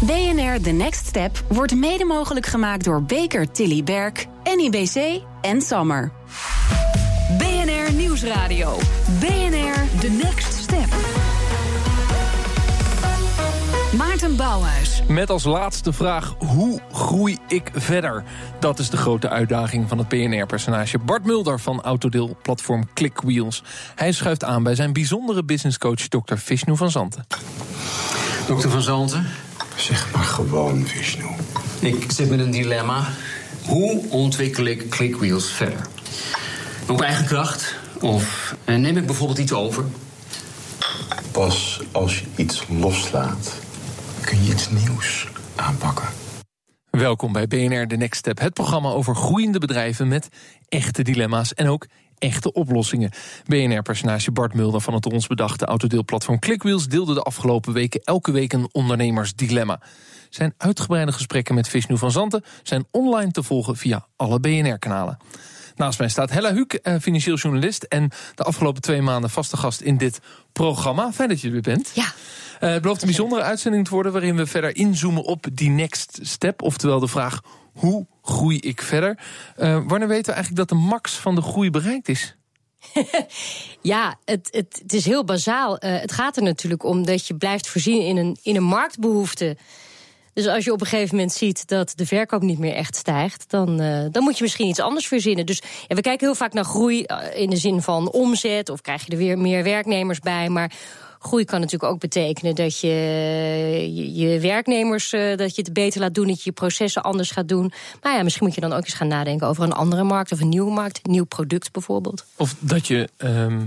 BNR The Next Step wordt mede mogelijk gemaakt door Baker Tilly Berk, NIBC en Sammer. BNR Nieuwsradio. BNR The Next Step. Maarten Bouwhuis. Met als laatste vraag, hoe groei ik verder? Dat is de grote uitdaging van het PNR-personage Bart Mulder van autodeelplatform Clickwheels. Hij schuift aan bij zijn bijzondere businesscoach Dr. Vishnu van Zanten. Dokter van Zanten, Zeg maar gewoon, Vishnu. ik zit met een dilemma. Hoe ontwikkel ik Clickwheels verder? Op eigen kracht? Of eh, neem ik bijvoorbeeld iets over? Pas als je iets loslaat, kun je iets nieuws aanpakken. Welkom bij BNR The Next Step, het programma over groeiende bedrijven met echte dilemma's en ook echte oplossingen. BNR-personage Bart Mulder van het ons bedachte autodeelplatform Clickwheels deelde de afgelopen weken elke week een ondernemersdilemma. Zijn uitgebreide gesprekken met Vishnu van Zanten zijn online te volgen via alle BNR-kanalen. Naast mij staat Hella Huuk, eh, financieel journalist en de afgelopen twee maanden vaste gast in dit programma. Fijn dat je er weer bent. Ja. Eh, het belooft een bijzondere uitzending te worden waarin we verder inzoomen op die next step. Oftewel de vraag: hoe groei ik verder? Eh, wanneer weten we eigenlijk dat de max van de groei bereikt is? Ja, het, het, het is heel bazaal. Eh, het gaat er natuurlijk om dat je blijft voorzien in een, in een marktbehoefte. Dus als je op een gegeven moment ziet dat de verkoop niet meer echt stijgt, dan, eh, dan moet je misschien iets anders verzinnen. Dus ja, we kijken heel vaak naar groei in de zin van omzet, of krijg je er weer meer werknemers bij. Maar groei kan natuurlijk ook betekenen dat je je, je werknemers eh, dat je het beter laat doen, dat je je processen anders gaat doen. Maar ja, misschien moet je dan ook eens gaan nadenken over een andere markt of een nieuwe markt, een nieuw product bijvoorbeeld. Of dat je ehm,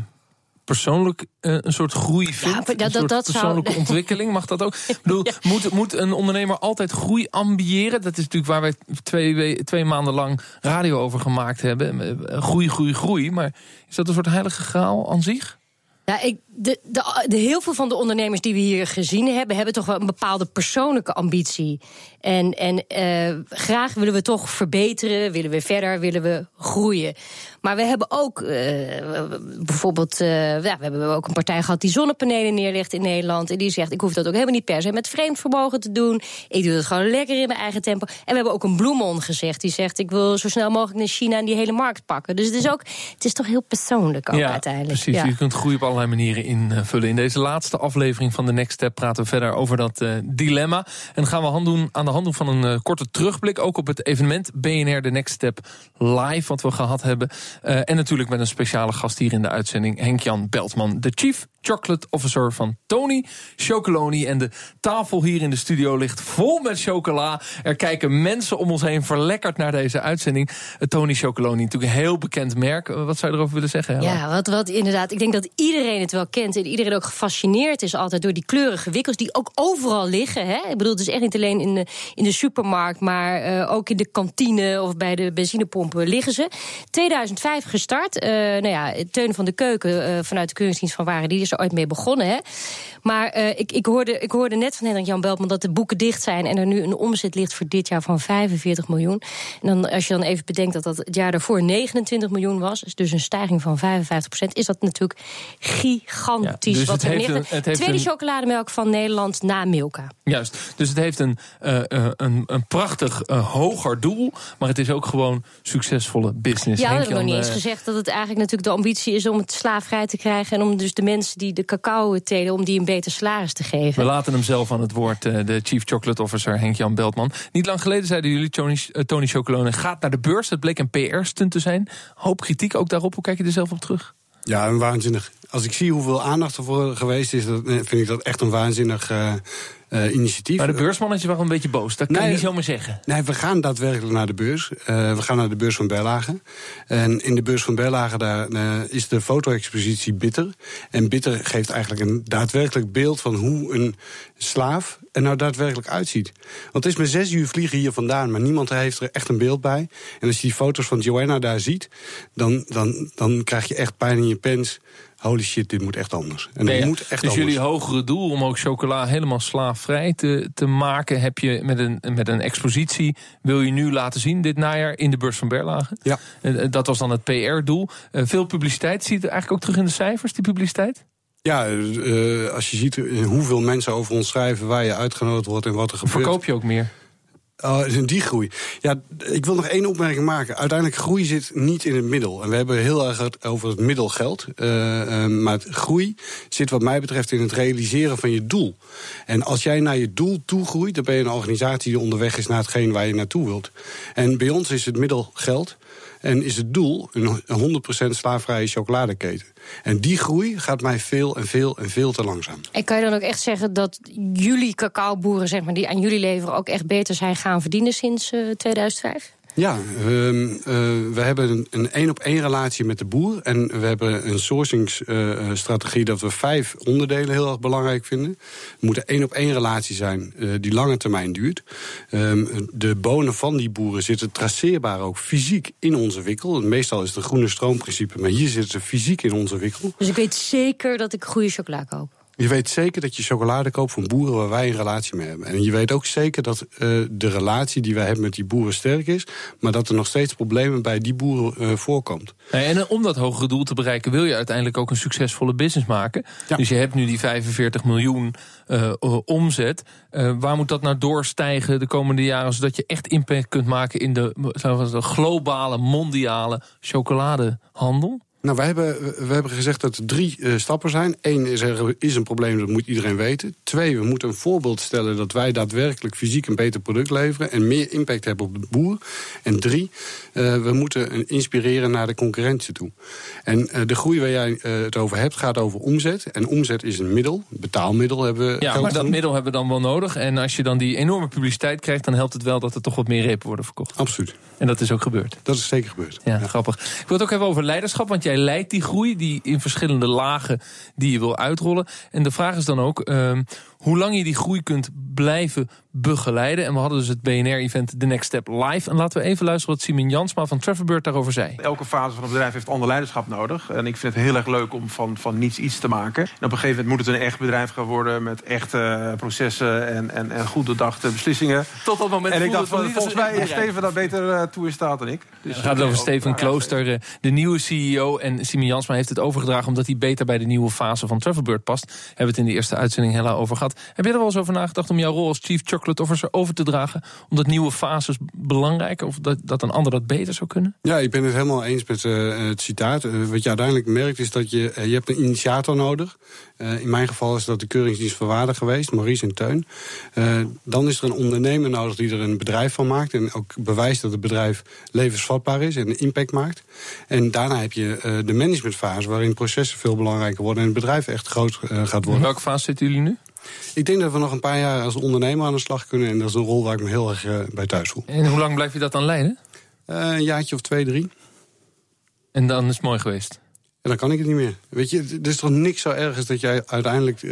persoonlijk eh, een soort groei vindt? maar dat- zou- persoonlijke ontwikkeling, mag dat ook? Ik bedoel, moet, moet een ondernemer altijd groei ambiëren? Dat is natuurlijk waar wij twee, we- twee maanden lang radio over gemaakt hebben. Eh, Groei, groei, groei. Maar is dat een soort heilige graal aan zich? Ja, ik, de, de, de, heel veel van de ondernemers die we hier gezien hebben, hebben toch wel een bepaalde persoonlijke ambitie. En, en eh, graag willen we toch verbeteren, willen we verder, willen we groeien. Maar we hebben ook eh, bijvoorbeeld, eh, ja, we hebben ook een partij gehad die zonnepanelen neerlegt in Nederland. En die zegt: Ik hoef dat ook helemaal niet per se met vreemd vermogen te doen. Ik doe dat gewoon lekker in mijn eigen tempo. En we hebben ook een bloemon gezegd die zegt: Ik wil zo snel mogelijk naar China en die hele markt pakken. Dus het is ook, het is toch heel persoonlijk ook uiteindelijk. Precies, Ja. je kunt groei op allerlei manieren invullen. In deze laatste aflevering van de Next Step praten we verder over dat eh, dilemma. En gaan we hand doen, aan de hand doen van een eh, korte terugblik... ook op het evenement BNR The Next Step Live... wat we gehad hebben. Eh, en natuurlijk met een speciale gast hier in de uitzending... Henk-Jan Beltman, de Chief Chocolate Officer van Tony Chocoloni. En de tafel hier in de studio ligt vol met chocola. Er kijken mensen om ons heen verlekkerd naar deze uitzending. Eh, Tony Chocoloni, natuurlijk een heel bekend merk. Eh, wat zou je erover willen zeggen? Ja, wat, wat inderdaad. Ik denk dat iedereen het wel En iedereen ook gefascineerd is altijd door die kleurige wikkels. die ook overal liggen. Hè? Ik bedoel, het is echt niet alleen in de, in de supermarkt. maar eh, ook in de kantine of bij de benzinepompen liggen ze. 2005 gestart. Eh, nou ja, Teun van de Keuken eh, vanuit de Keuringsdienst van Waren. die is er ooit mee begonnen. Hè? Maar ik, ik, hoorde, ik hoorde net van Hendrik Jan Beltman dat de boeken dicht zijn. en er nu een omzet ligt voor dit jaar van 45 miljoen. En dan, als je dan even bedenkt dat dat het jaar daarvoor 29 miljoen was. dus een stijging van 55 procent. is dat natuurlijk gigantisch. Ja, dus wat het er heeft ligt. een- het Tweede een- chocolademelk van Nederland na Milka. Juist, dus het heeft een, eh, eh, een, een prachtig eh, hoger doel, maar het is ook gewoon succesvolle business. Ja, we Henk hebben nog niet eens gezegd dat het eigenlijk natuurlijk de ambitie is om het slaafvrij te krijgen. En om dus de mensen die de cacao telen, om die een beter salaris te geven. We laten hem zelf aan het woord, de Chief Chocolate Officer Henk-Jan Beltman. Niet lang geleden zeiden jullie, Tony, Tony Chocolone gaat naar de beurs. Het bleek een PR-stunt te zijn. Hoop kritiek ook daarop. Hoe kijk je er zelf op terug? Ja, een waanzinnig. Als ik zie hoeveel aandacht ervoor geweest is, eh, vind ik dat echt een waanzinnig eh, eh, initiatief. Maar de beursmannetje waren een beetje boos. Dat kan je niet zomaar zeggen. Nee, we gaan daadwerkelijk naar de beurs. Eh, we gaan naar de beurs van Berlage. En in de beurs van Berlage daar, eh, is de foto-expositie Bitter. En Bitter geeft eigenlijk een daadwerkelijk beeld van hoe een slaaf er nou daadwerkelijk uitziet. Want het is maar zes uur vliegen hier vandaan, maar niemand heeft er echt een beeld bij. En als je die foto's van Joanna daar ziet, dan, dan, dan krijg je echt pijn in je pens. Holy shit, dit moet echt anders. En Nee, moet echt dus anders. jullie hogere doel om ook chocola helemaal slaafvrij te, te maken... heb je met een, met een expositie, wil je nu laten zien dit najaar... in de beurs van Berlage. Ja. Eh, Dat was dan het PR-doel. Eh, Veel publiciteit, zie je het eigenlijk ook terug in de cijfers, die publiciteit? Ja, uh, als je ziet hoeveel mensen over ons schrijven... waar je uitgenodigd wordt en wat er gebeurt. Verkoop je ook meer? Oh, die groei. Ja, ik wil nog één opmerking maken. Uiteindelijk, groei zit niet in het middel. En we hebben heel erg over het middelgeld. Uh, maar groei zit wat mij betreft in het realiseren van je doel. En als jij naar je doel toe groeit... dan ben je een organisatie die onderweg is naar hetgeen waar je naartoe wilt. En bij ons is het middelgeld... En is het doel een 100% slaafvrije chocoladeketen. En die groei gaat mij veel en veel en veel te langzaam. En kan je dan ook echt zeggen dat jullie cacaoboeren, zeg maar, die aan jullie leveren, ook echt beter zijn gaan verdienen sinds uh, 2005? Ja, we, uh, we hebben een één op één relatie met de boer. En we hebben een sourcingsstrategie uh, dat we vijf onderdelen heel erg belangrijk vinden. Het moet een één op één relatie zijn die lange termijn duurt. Um, de bonen van die boeren zitten traceerbaar ook fysiek in onze wikkel. Meestal is het een groene stroomprincipe, maar hier zitten ze fysiek in onze wikkel. Dus ik weet zeker dat ik goede chocola koop. Je weet zeker dat je chocolade koopt van boeren waar wij een relatie mee hebben. En je weet ook zeker dat uh, de relatie die wij hebben met die boeren sterk is, maar dat er nog steeds problemen bij die boeren uh, voorkomt. En om dat hogere doel te bereiken wil je uiteindelijk ook een succesvolle business maken. Ja. Dus je hebt nu die 45 miljoen uh, omzet. waar moet dat nou doorstijgen de komende jaren, zodat je echt impact kunt maken in de, de globale, mondiale chocoladehandel? Nou, wij hebben, we hebben gezegd dat er drie uh, stappen zijn. Eén is er is een probleem, dat moet iedereen weten. Twee, we moeten een voorbeeld stellen dat wij daadwerkelijk fysiek een beter product leveren... en meer impact hebben op de boer. En drie, uh, we moeten inspireren naar de concurrentie toe. En uh, de groei waar jij het over hebt, gaat over omzet. En omzet is een middel, betaalmiddel hebben we Ja, maar dat middel hebben we dan wel nodig. En als je dan die enorme publiciteit krijgt... dan helpt het wel dat er toch wat meer repen worden verkocht. Absoluut. En dat is ook gebeurd. Dat is zeker gebeurd. Ja, ja. grappig. Ik wil het ook hebben over leiderschap, want jij leidt die groei, die in verschillende lagen die je wil uitrollen. En de vraag is dan ook uh, hoe lang je die groei kunt blijven begeleiden. En we hadden dus het BNR-event The Next Step live. En laten we even luisteren wat Simon Jansma van Travelbird daarover zei. Elke fase van een bedrijf heeft ander leiderschap nodig. En ik vind het heel erg leuk om van, van niets iets te maken. En op een gegeven moment moet het een echt bedrijf gaan worden... met echte processen en, en, en goed doordachte beslissingen. Tot dat moment En ik dacht, van, volgens mij is Steven daar beter uh, toe in staat dan ik. Dus het gaat over Steven Klooster, uh, de nieuwe CEO. En Simon Jansma heeft het overgedragen... omdat hij beter bij de nieuwe fase van Travelbird past. Hebben we het in de eerste uitzending hella over gehad. Heb je er wel eens over nagedacht om jouw rol als Chief Chocolate Officer over te dragen? Omdat nieuwe fases belangrijker of dat, dat een ander dat beter zou kunnen? Ja, ik ben het helemaal eens met uh, het citaat. Uh, wat je uiteindelijk merkt is dat je, uh, je hebt een initiator nodig. in mijn geval is dat de Keuringsdienst van Waarde geweest, Maurice en Teun. dan is er een ondernemer nodig die er een bedrijf van maakt... en ook bewijst dat het bedrijf levensvatbaar is en een impact maakt. En daarna heb je de managementfase waarin processen veel belangrijker worden... en het bedrijf echt groot gaat worden. In welke fase zitten jullie nu? Ik denk dat we nog een paar jaar als ondernemer aan de slag kunnen. En dat is een rol waar ik me heel erg uh, bij thuis voel. En hoe lang blijf je dat dan leiden? Uh, een jaartje of twee, drie. En dan is het mooi geweest? En dan kan ik het niet meer. Weet je, er is toch niks zo erg dat jij uiteindelijk uh,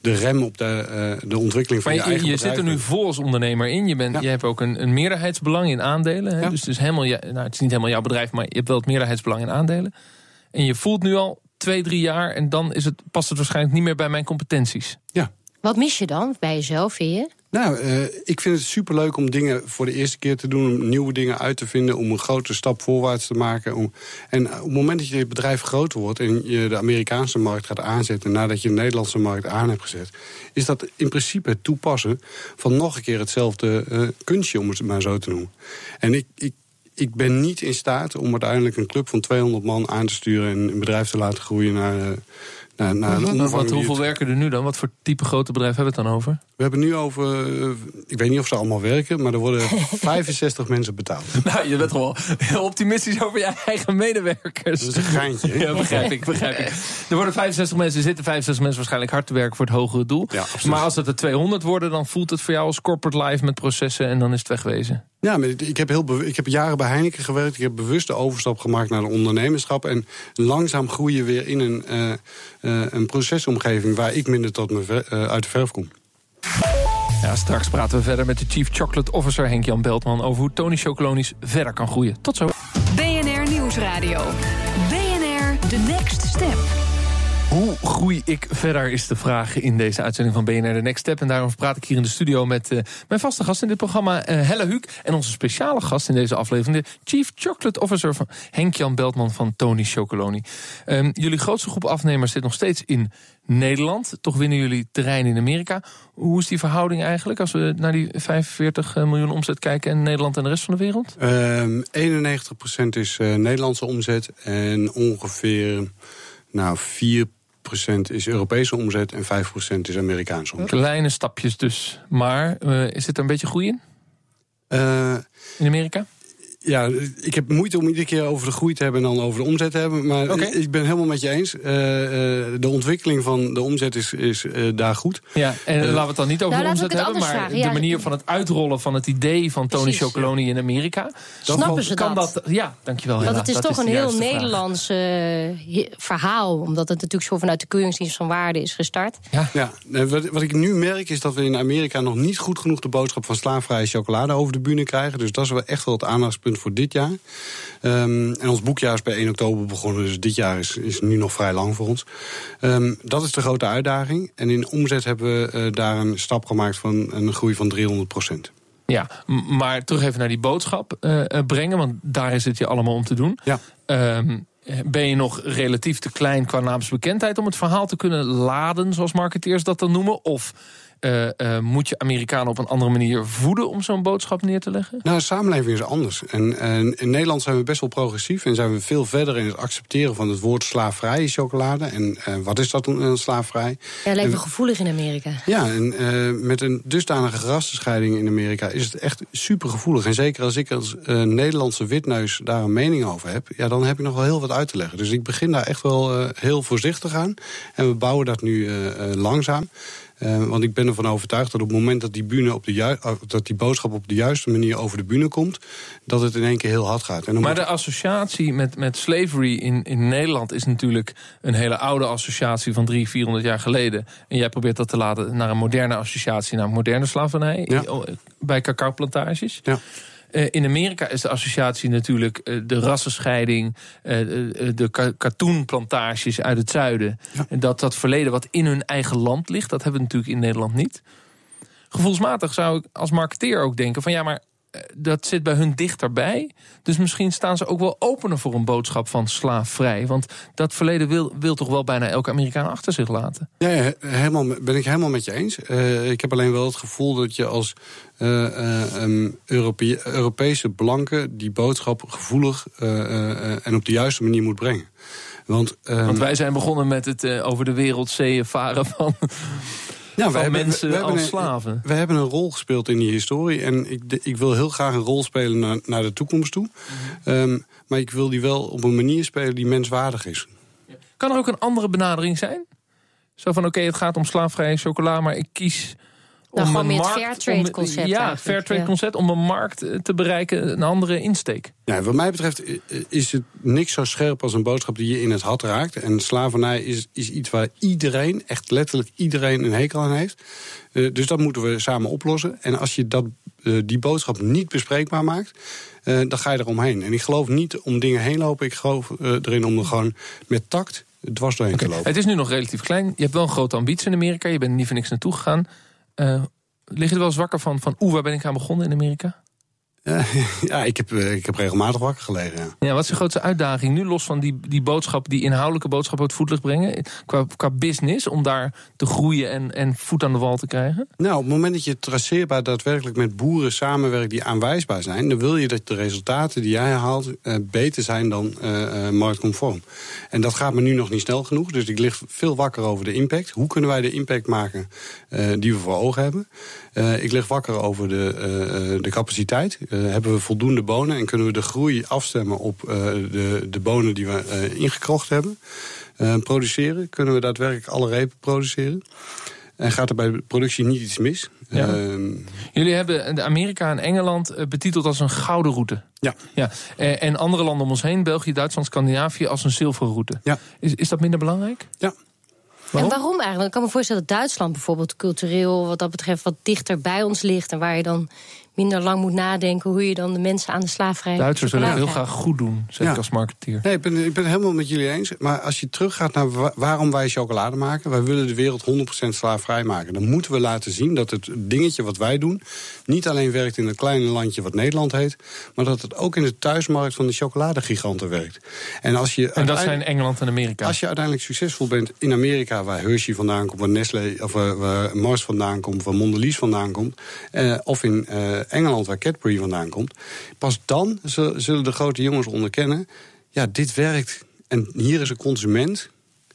de rem op de, de ontwikkeling van maar je, je eigen je zit er nu vol als ondernemer in. Je, bent, ja. je hebt ook een, een meerderheidsbelang in aandelen. Hè? Ja. Dus het is, helemaal, nou, het is niet helemaal jouw bedrijf, maar je hebt wel het meerderheidsbelang in aandelen. En je voelt nu al twee, drie jaar en dan is het, past het waarschijnlijk niet meer bij mijn competenties. Ja. Wat mis je dan bij jezelf, vind je? Nou, uh, ik vind het superleuk om dingen voor de eerste keer te doen... om nieuwe dingen uit te vinden, om een grote stap voorwaarts te maken. Om, en op het moment dat je bedrijf groter wordt... en je de Amerikaanse markt gaat aanzetten... nadat je de Nederlandse markt aan hebt gezet... is dat in principe het toepassen van nog een keer hetzelfde uh, kunstje... om het maar zo te noemen. En ik, ik ik ben niet in staat om uiteindelijk een club van 200 man aan te sturen... en een bedrijf te laten groeien naar, uh, naar, naar een omvang. Wat, hoeveel werken er nu dan? Wat voor type grote bedrijf hebben we het dan over? We hebben nu over, uh, ik weet niet of ze allemaal werken... maar er worden 65 mensen betaald. Nou, je bent wel heel optimistisch over je eigen medewerkers. Dat is een geintje. ja, begrijp ik, begrijp ik. Er worden 65 mensen, er zitten 65 mensen waarschijnlijk hard te werken... voor het hogere doel. Ja, maar als het er 200 worden, dan voelt het voor jou als corporate life... met processen en dan is het wegwezen. Ja, maar ik heb, heel ik heb jaren bij Heineken gewerkt. Ik heb bewust de overstap gemaakt naar de ondernemerschap. En langzaam groei je weer in een, uh, uh, een procesomgeving... waar ik minder tot me ver, uh, uit de verf kom. Ja, straks praten we verder met de Chief Chocolate Officer Henk-Jan Beltman... over hoe Tony Chocolonisch verder kan groeien. Tot zo. BNR Nieuwsradio. Hoe groei ik verder, is de vraag in deze uitzending van BNR The Next Step. En daarom praat ik hier in de studio met uh, mijn vaste gast in dit programma, uh, Helle Huuk. En onze speciale gast in deze aflevering, de Chief Chocolate Officer van Henk-Jan Beltman van Tony Chocoloni. Um, jullie grootste groep afnemers zit nog steeds in Nederland. Toch winnen jullie terrein in Amerika. Hoe is die verhouding eigenlijk als we naar die 45 eh, miljoen omzet kijken... en Nederland en de rest van de wereld? Um, 91% is uh, Nederlandse omzet en ongeveer nou, 4% is Europese omzet en 5% is Amerikaanse omzet. Kleine stapjes dus. Maar uh, is het er een beetje groei in? Uh, in Amerika? Ja, ik heb moeite om iedere keer over de groei te hebben en dan over de omzet te hebben. Maar okay. ik ben helemaal met je eens. Uh, uh, de ontwikkeling van de omzet is, is uh, daar goed. Ja, en laten we het dan niet over nou, de omzet hebben, maar vragen. de ja, manier van het uitrollen van het idee van Tony Precies, Chocoloni in Amerika. Dat Snappen ze kan dat? dat? Ja, dankjewel. Want het is dat toch is een heel Nederlands verhaal. Omdat het natuurlijk zo vanuit de keuringsdienst van waarde is gestart. Ja, ja wat, wat ik nu merk is dat we in Amerika nog niet goed genoeg de boodschap van slaafvrije chocolade over de bühne krijgen. Dus dat is wel echt wel het aandachtspunt voor dit jaar. Um, en ons boekjaar is bij 1 oktober begonnen, dus dit jaar is, is nu nog vrij lang voor ons. Um, dat is de grote uitdaging. En in omzet hebben we uh, daar een stap gemaakt van een groei van 300 procent. Ja, maar terug even naar die boodschap uh, brengen, want daar is het je allemaal om te doen. Ja. Um, ben je nog relatief te klein qua naamsbekendheid om het verhaal te kunnen laden, zoals marketeers dat dan noemen? Of uh, uh, moet je Amerikanen op een andere manier voeden om zo'n boodschap neer te leggen? Nou, de samenleving is anders. En, en, in Nederland zijn we best wel progressief en zijn we veel verder in het accepteren van het woord slaafvrij chocolade. En uh, wat is dat dan, slaafvrij? Ja, lijkt me gevoelig in Amerika. Ja, en met een dusdanige rassenscheiding in Amerika is het echt super gevoelig. En zeker als ik als Nederlandse witneus daar een mening over heb, ja, dan heb ik nog wel heel wat uit te leggen. Dus ik begin daar echt wel heel voorzichtig aan. En we bouwen dat nu langzaam. Uh, want ik ben ervan overtuigd dat op het moment dat die, bühne op de dat die boodschap op de juiste manier over de bühne komt, dat het in één keer heel hard gaat. En maar de associatie met, met slavery in, in Nederland is natuurlijk een hele oude associatie van 300, 400 jaar geleden. En jij probeert dat te laten naar een moderne associatie, naar moderne slavernij ja. bij cacaoplantages. Ja. Uh, in Amerika is de associatie natuurlijk uh, de rassenscheiding, uh, de katoenplantages uit het zuiden. Ja. En dat dat verleden wat in hun eigen land ligt, dat hebben we natuurlijk in Nederland niet. Gevoelsmatig zou ik als marketeer ook denken van ja, maar dat zit bij hun dichterbij. Dus misschien staan ze ook wel opener voor een boodschap van slaafvrij. Want dat verleden wil, wil toch wel bijna elke Amerikaan achter zich laten. Ja, ja helemaal, ben ik helemaal met je eens. Uh, ik heb alleen wel het gevoel dat je als uh, um, Europe Europese blanken... die boodschap gevoelig en op de juiste manier moet brengen. Want, um, Want wij zijn begonnen met het over de wereldzeeën varen van... Ja, van hebben, mensen we, we als een, slaven. We hebben een rol gespeeld in die historie. En ik, ik wil heel graag een rol spelen naar, naar de toekomst toe. Mm -hmm. um, maar ik wil die wel op een manier spelen die menswaardig is. Kan er ook een andere benadering zijn? Zo van, oké, okay, het gaat om slaafvrije chocola, maar ik kies... Nou, om gewoon een meer markt, het fairtrade concept. Ja, het fairtrade ja. concept om een markt te bereiken, een andere insteek. Ja, wat mij betreft is het niks zo scherp als een boodschap die je in het had raakt. En slavernij is, is iets waar iedereen, echt letterlijk iedereen, een hekel aan heeft. Uh, dus dat moeten we samen oplossen. En als je dat, uh, die boodschap niet bespreekbaar maakt, uh, dan ga je eromheen. En ik geloof niet om dingen heen lopen. Ik geloof erin om er gewoon met tact dwars doorheen okay. te lopen. Het is nu nog relatief klein. Je hebt wel een grote ambitie in Amerika. Je bent er niet voor niks naartoe gegaan. Uh, lig je er wel eens wakker van, van oeh, waar ben ik aan begonnen in Amerika? Ja, ik heb, ik heb regelmatig wakker gelegen. Ja. ja, wat is de grootste uitdaging nu, los van die, die boodschap, die inhoudelijke boodschap het voetlicht brengen, qua, qua business, om daar te groeien en, en voet aan de wal te krijgen? Nou, op het moment dat je traceerbaar daadwerkelijk met boeren samenwerkt die aanwijsbaar zijn, dan wil je dat de resultaten die jij haalt uh, beter zijn dan uh, marktconform. En dat gaat me nu nog niet snel genoeg, dus ik lig veel wakker over de impact. Hoe kunnen wij de impact maken die we voor ogen hebben? ik lig wakker over de, de capaciteit. Uh, hebben we voldoende bonen en kunnen we de groei afstemmen op uh, de, de bonen die we uh, ingekrocht hebben? produceren, kunnen we daadwerkelijk alle repen produceren? En gaat er bij de productie niet iets mis? Ja. Jullie hebben de Amerika en Engeland betiteld als een gouden route. Ja. ja. En andere landen om ons heen, België, Duitsland, Scandinavië, als een zilveren route. Ja. Is, is dat minder belangrijk? Ja. En waarom eigenlijk? Ik kan me voorstellen dat Duitsland bijvoorbeeld cultureel wat dat betreft wat dichter bij ons ligt. En waar je dan minder lang moet nadenken hoe je dan de mensen aan de slaafvrij. Duitsers willen het heel graag goed doen, zeg ik als marketeer. Nee, ik ben, ik ben het helemaal met jullie eens. Maar als je teruggaat naar waarom wij chocolade maken, wij willen de wereld 100% slaafvrij maken. Dan moeten we laten zien dat het dingetje wat wij doen niet alleen werkt in het kleine landje wat Nederland heet, maar dat het ook in de thuismarkt van de chocoladegiganten werkt. En, als je en dat zijn Engeland en Amerika. Als je uiteindelijk succesvol bent in Amerika, waar Hershey vandaan komt, waar Nestlé of waar Mars vandaan komt, waar Mondelez vandaan komt, eh, of in eh, Engeland, waar Cadbury vandaan komt. Pas dan zullen de grote jongens onderkennen... ja, dit werkt. En hier is een consument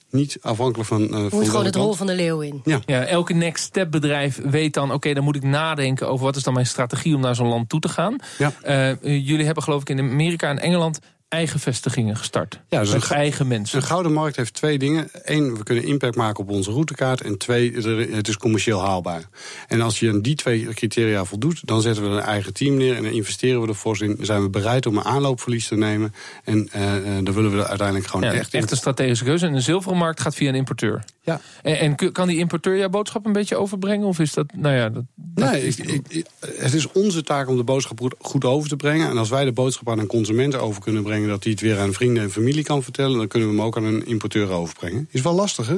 niet afhankelijk van. Uh, moet gewoon het rol van de leeuw in. Ja. ja elke next step bedrijf weet dan: oké, dan moet ik nadenken over wat is dan mijn strategie om naar zo'n land toe te gaan. Ja. Uh, jullie hebben geloof ik in Amerika en Engeland eigen vestigingen gestart. Ja, dus met eigen mensen. Een gouden markt heeft twee dingen. Eén, we kunnen impact maken op onze routekaart. En twee, het is commercieel haalbaar. En als je aan die twee criteria voldoet, dan zetten we een eigen team neer en dan investeren we er fors in. Zijn we bereid om een aanloopverlies te nemen. En uh, dan willen we uiteindelijk gewoon ja, echt. Echt een strategische keuze. En een zilveren markt gaat via een importeur. Ja. En, en, kan die importeur jouw boodschap een beetje overbrengen? Of is dat, nou ja, dat, nee, ik, het is onze taak om de boodschap goed over te brengen. En als wij de boodschap aan een consument over kunnen brengen dat hij het weer aan vrienden en familie kan vertellen... dan kunnen we hem ook aan een importeur overbrengen. Is wel lastig, hè?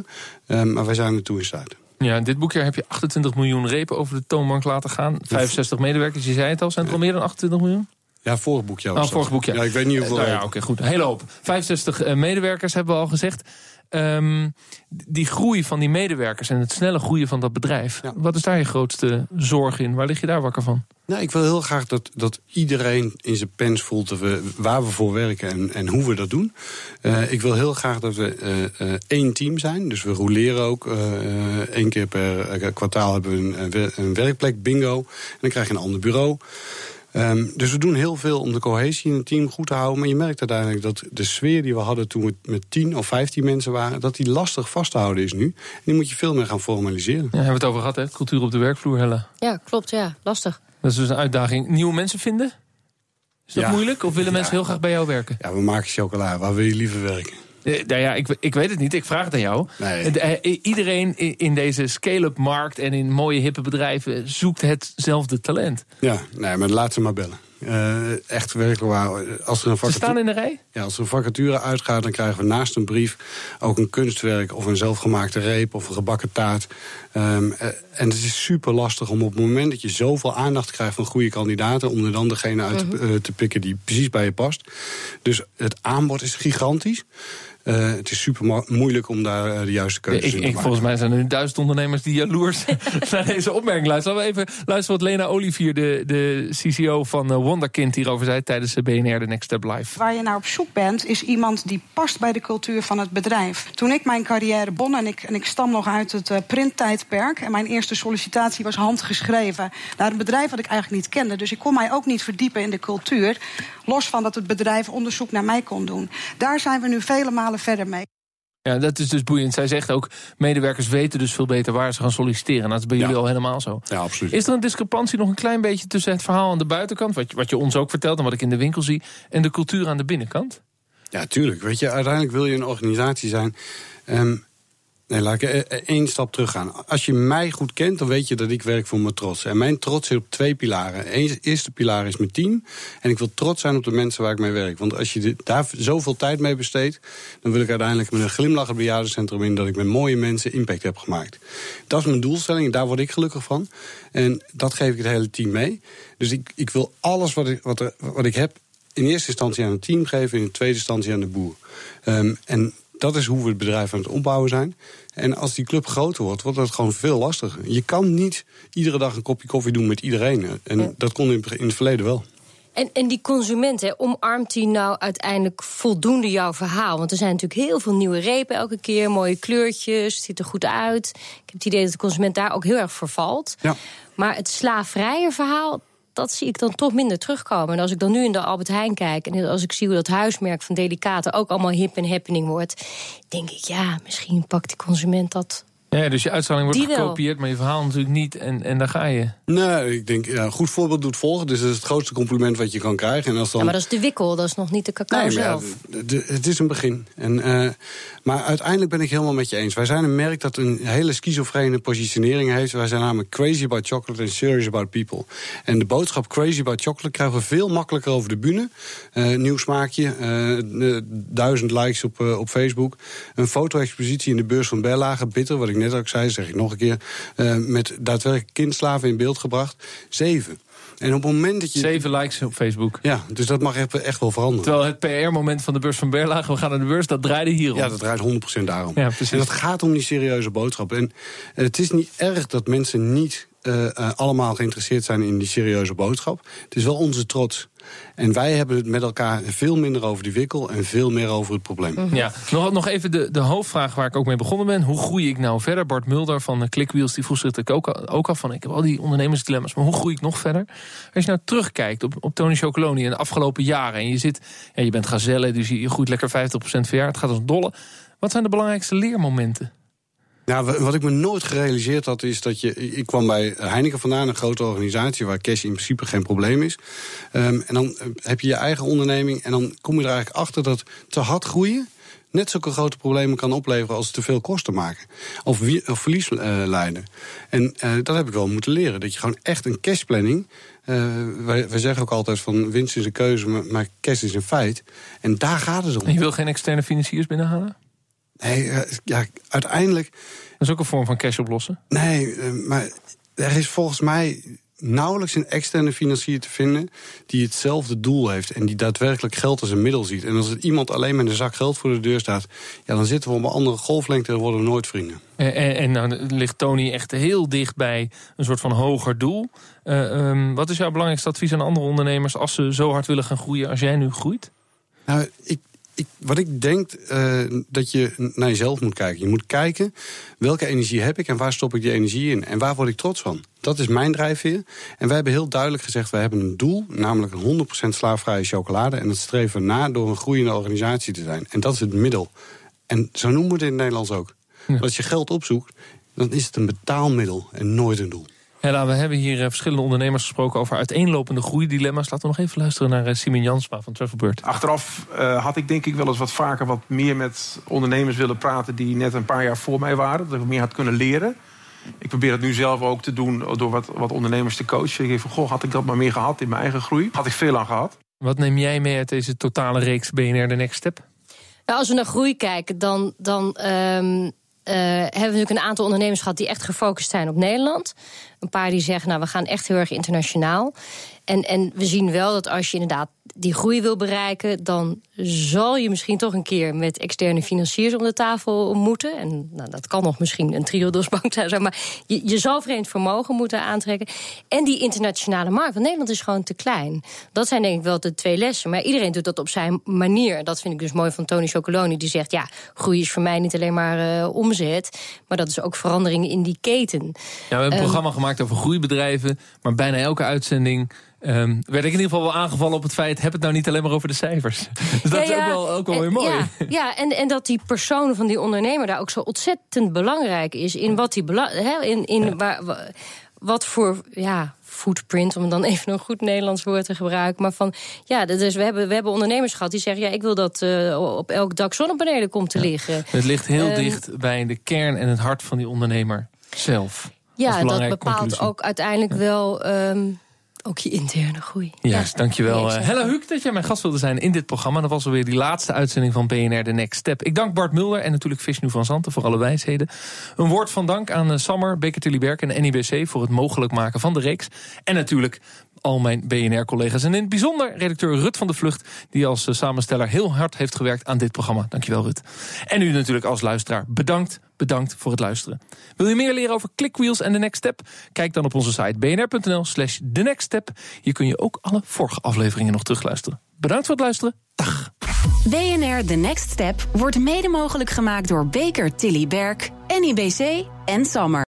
Um, maar wij zijn er toe in staat. Ja, dit boekjaar heb je 28 miljoen repen over de toonbank laten gaan. 65 medewerkers, je zei het al. Zijn het al meer dan 28 miljoen? Ja, vorig boekjaar. Oh, vorig boekjaar. Ja, ik weet niet hoeveel. Uh, nou ja, oké, goed. Een hele hoop. 65 uh, medewerkers hebben we al gezegd. Um, die groei van die medewerkers en het snelle groeien van dat bedrijf. Ja. Wat is daar je grootste zorg in? Waar lig je daar wakker van? Nou, ik wil heel graag dat, dat iedereen in zijn pens voelt we, waar we voor werken en, en hoe we dat doen. Uh, ik wil heel graag dat we uh, uh, één team zijn. Dus we roleren ook. één keer per kwartaal hebben we een, een werkplek bingo. En dan krijg je een ander bureau. Um, dus we doen heel veel om de cohesie in het team goed te houden. Maar je merkt uiteindelijk dat de sfeer die we hadden toen we met 10 of 15 mensen waren, dat die lastig vast te houden is nu. En die moet je veel meer gaan formaliseren. Ja, hebben we het over gehad, hè? Cultuur op de werkvloer, Helle. Ja, klopt, ja. Lastig. Dat is dus een uitdaging. Nieuwe mensen vinden? Is dat moeilijk? Of willen mensen heel graag bij jou werken? Ja, we maken chocola. Waar wil je liever werken? Eh, nou ja, ik, ik weet het niet. Ik vraag het aan jou. Nee. Eh, iedereen in deze scale-up markt en in mooie hippe bedrijven zoekt hetzelfde talent. Ja, nee, maar laat ze maar bellen. Uh, echt werkelijk waar. Als er een vacature, Ze staan in de rij? Ja, als er een vacature uitgaat, dan krijgen we naast een brief ook een kunstwerk of een zelfgemaakte reep of een gebakken taart. Um, en het is super lastig om op het moment dat je zoveel aandacht krijgt van goede kandidaten, om er dan degene uit te, uh, te pikken die precies bij je past. Dus het aanbod is gigantisch. Uh, het is super moeilijk om daar uh, de juiste keuzes ik, in te ik, maken. Volgens mij zijn er nu duizend ondernemers die jaloers naar deze opmerking luisteren. Laten we even luisteren wat Lena Olivier, de, de CCO van uh, Wonderkind, hierover zei tijdens de BNR de Next Step Live. Waar je naar op zoek bent, is iemand die past bij de cultuur van het bedrijf. Toen ik mijn carrière begon, en ik, en ik stam nog uit het printtijdperk... en mijn eerste sollicitatie was handgeschreven naar een bedrijf wat ik eigenlijk niet kende. Dus ik kon mij ook niet verdiepen in de cultuur. Los van dat het bedrijf onderzoek naar mij kon doen. Daar zijn we nu vele malen verder mee. Ja, dat is dus boeiend. Zij zegt ook, medewerkers weten dus veel beter waar ze gaan solliciteren. Dat is bij jullie al helemaal zo. Ja, absoluut. Is er een discrepantie nog een klein beetje tussen het verhaal aan de buitenkant... wat je, wat je ons ook vertelt en wat ik in de winkel zie... en de cultuur aan de binnenkant? Ja, tuurlijk. Weet je, uiteindelijk wil je een organisatie zijn... Um, Nee, laat ik e- e- één stap teruggaan. Als je mij goed kent, dan weet je dat ik werk voor mijn trots. En mijn trots zit op twee pilaren. Eerste pilaar is mijn team. En ik wil trots zijn op de mensen waar ik mee werk. Want als je daar zoveel tijd mee besteedt... dan wil ik uiteindelijk met een glimlach het bejaardencentrum in... dat ik met mooie mensen impact heb gemaakt. Dat is mijn doelstelling daar word ik gelukkig van. En dat geef ik het hele team mee. Dus ik, ik wil alles wat ik, wat, er, wat ik heb... in eerste instantie aan het team geven... in de tweede instantie aan de boer. Um, en dat is hoe we het bedrijf aan het opbouwen zijn. En als die club groter wordt, wordt dat gewoon veel lastiger. Je kan niet iedere dag een kopje koffie doen met iedereen. En dat kon in, het verleden wel. En, en die consument, hè, omarmt die nou uiteindelijk voldoende jouw verhaal? Want er zijn natuurlijk heel veel nieuwe repen elke keer, mooie kleurtjes, ziet er goed uit. Ik heb het idee dat de consument daar ook heel erg vervalt. Ja. Maar het slaafvrije verhaal, dat zie ik dan toch minder terugkomen. En als ik dan nu in de Albert Heijn kijk... en als ik zie hoe dat huismerk van Delicaten ook allemaal hip en happening wordt... denk ik, ja, misschien pakt die consument dat Ja, dus je uitstraling wordt Die wel. gekopieerd, maar je verhaal natuurlijk niet. En, en daar ga je. Nee, ik denk, ja, goed voorbeeld doet volgen. Dus dat is het grootste compliment wat je kan krijgen. En als dan... Ja, maar dat is de wikkel, dat is nog niet de cacao Nee, maar ja, zelf. de- de- het is een begin. En, eh, maar uiteindelijk ben ik helemaal met je eens. Wij zijn een merk dat een hele schizofrene positionering heeft. Wij zijn namelijk crazy about chocolate en serious about people. En de boodschap crazy about chocolate krijgen we veel makkelijker over de bühne. Eh, nieuw smaakje, eh, duizend likes op, op Facebook. Een foto-expositie in de beurs van Berlage, bitter, wat ik net ook zei, zeg ik nog een keer. eh, met daadwerkelijk kindslaven in beeld gebracht. Zeven. En op het moment dat je... Zeven likes op Facebook. Ja, dus dat mag echt, echt wel veranderen. Terwijl het PR-moment van de beurs van Berlage, we gaan naar de beurs, dat draaide hier om. Ja, dat draait 100% daarom. Ja, precies. En dat gaat om die serieuze boodschap. En het is niet erg dat mensen niet eh, eh, allemaal geïnteresseerd zijn in die serieuze boodschap. Het is wel onze trots. En wij hebben het met elkaar veel minder over die wikkel en veel meer over het probleem. Ja, nog, nog even de, de hoofdvraag waar ik ook mee begonnen ben. Hoe groei ik nou verder? Bart Mulder van Clickwheels die vroeg zich ook, al- ook af van... ik heb al die ondernemersdilemma's, maar hoe groei ik nog verder? Als je nou terugkijkt op, op Tony Chocoloni in de afgelopen jaren... en je, zit, ja, je bent gazelle, dus je, je groeit lekker 50% per jaar. Het gaat als een dolle. Wat zijn de belangrijkste leermomenten? Nou, wa- wat ik me nooit gerealiseerd had, is dat je. Ik kwam bij Heineken vandaan, een grote organisatie waar cash in principe geen probleem is. Ehm, en dan eh, heb je je eigen onderneming. En dan kom je er eigenlijk achter dat te hard groeien. net zulke grote problemen kan opleveren als te veel kosten maken. Of, wie- verlies eh, leiden. En eh, dat heb ik wel moeten leren. Dat je gewoon echt een cashplanning. wij, wij zeggen ook altijd van winst is een keuze, maar, maar cash is een feit. En daar gaat het om. En je wil geen externe financiers binnenhalen? Nee, eh, ja, uiteindelijk. Dat is ook een vorm van cash oplossen. Nee, eh, maar er is volgens mij nauwelijks een externe financier te vinden die hetzelfde doel heeft en die daadwerkelijk geld als een middel ziet. En als er iemand alleen met een zak geld voor de deur staat, ja, dan zitten we op een andere golflengte en worden we nooit vrienden. En, en, en nou ligt Tony echt heel dicht bij een soort van hoger doel. Eh, ehm, wat is jouw belangrijkste advies aan andere ondernemers als ze zo hard willen gaan groeien als jij nu groeit? Nou, ik, ik, wat ik denk eh, dat je naar jezelf moet kijken. Je moet kijken welke energie heb ik en waar stop ik die energie in en waar word ik trots van. Dat is mijn drijfveer. En wij hebben heel duidelijk gezegd: wij hebben een doel, namelijk een 100% slaafvrije chocolade. En dat streven we na door een groeiende organisatie te zijn. En dat is het middel. En zo noemen we het in het Nederlands ook. Als je geld opzoekt, dan is het een betaalmiddel en nooit een doel. Hela, we hebben hier eh, verschillende ondernemers gesproken over uiteenlopende groeidilemma's. Laten we nog even luisteren naar eh, Simon Jansma van Travelbird. Achteraf eh, had ik denk ik wel eens wat vaker wat meer met ondernemers willen praten die net een paar jaar voor mij waren. Dat ik meer had kunnen leren. Ik probeer het nu zelf ook te doen door wat, wat ondernemers te coachen. Ik denk van, goh, had ik dat maar meer gehad in mijn eigen groei? Had ik veel aan gehad. Wat neem jij mee uit deze totale reeks BNR The Next Step? Nou, als we naar groei kijken, dan, dan ehm, eh, hebben we natuurlijk een aantal ondernemers gehad die echt gefocust zijn op Nederland. Een paar die zeggen, nou, we gaan echt heel erg internationaal. En, en we zien wel dat als je inderdaad die groei wil bereiken, dan zal je misschien toch een keer met externe financiers om de tafel moeten. En nou, dat kan nog misschien een Triodosbank zijn, maar je, je zal vreemd vermogen moeten aantrekken. En die internationale markt, want Nederland is gewoon te klein. Dat zijn denk ik wel de twee lessen. Maar iedereen doet dat op zijn manier. Dat vind ik dus mooi van Tony Chocoloni, die zegt: ja, groei is voor mij niet alleen maar eh, omzet, maar dat is ook verandering in die keten. Ja, we hebben een Ehm, programma gemaakt over groeibedrijven. Maar bijna elke uitzending ehm, werd ik in ieder geval wel aangevallen op het feit... heb het nou niet alleen maar over de cijfers. Dus dat Ja, is ook ja. wel, ook wel En- weer mooi. Ja, ja en, en dat die persoon van die ondernemer daar ook zo ontzettend belangrijk is in wat die in, in waar, wa- wat voor ja, footprint, om dan even een goed Nederlands woord te gebruiken. Maar van ja, dus we hebben, we hebben ondernemers gehad die zeggen: ja, ik wil dat eh, op elk dak zonnepanelen komt te liggen. Het ligt heel Ehm, dicht bij de kern en het hart van die ondernemer zelf. Ja, dat bepaalt conclusie. ook uiteindelijk wel ehm, ook je interne groei. Juist, dankjewel. Nee, eh, Hella Huuk dat jij mijn gast wilde zijn in dit programma. Dat was alweer die laatste uitzending van BNR The Next Step. Ik dank Bart Mulder en natuurlijk Vishnu van Zanten voor alle wijsheden. Een woord van dank aan eh, Sammer, Beker Tillyberg en NIBC... voor het mogelijk maken van de reeks. En natuurlijk al mijn BNR-collega's. En in het bijzonder redacteur Rut van de Vlucht... die als eh, samensteller heel hard heeft gewerkt aan dit programma. Dankjewel, Rut. En u natuurlijk als luisteraar bedankt, bedankt voor het luisteren. Wil je meer leren over Clickwheels en The Next Step? Kijk dan op onze site bnr.nl slash The Next Step. Hier kun je ook alle vorige afleveringen nog terugluisteren. Bedankt voor het luisteren. Dag. BNR The Next Step wordt mede mogelijk gemaakt door Baker Tilly Berk, NIBC en Sammer.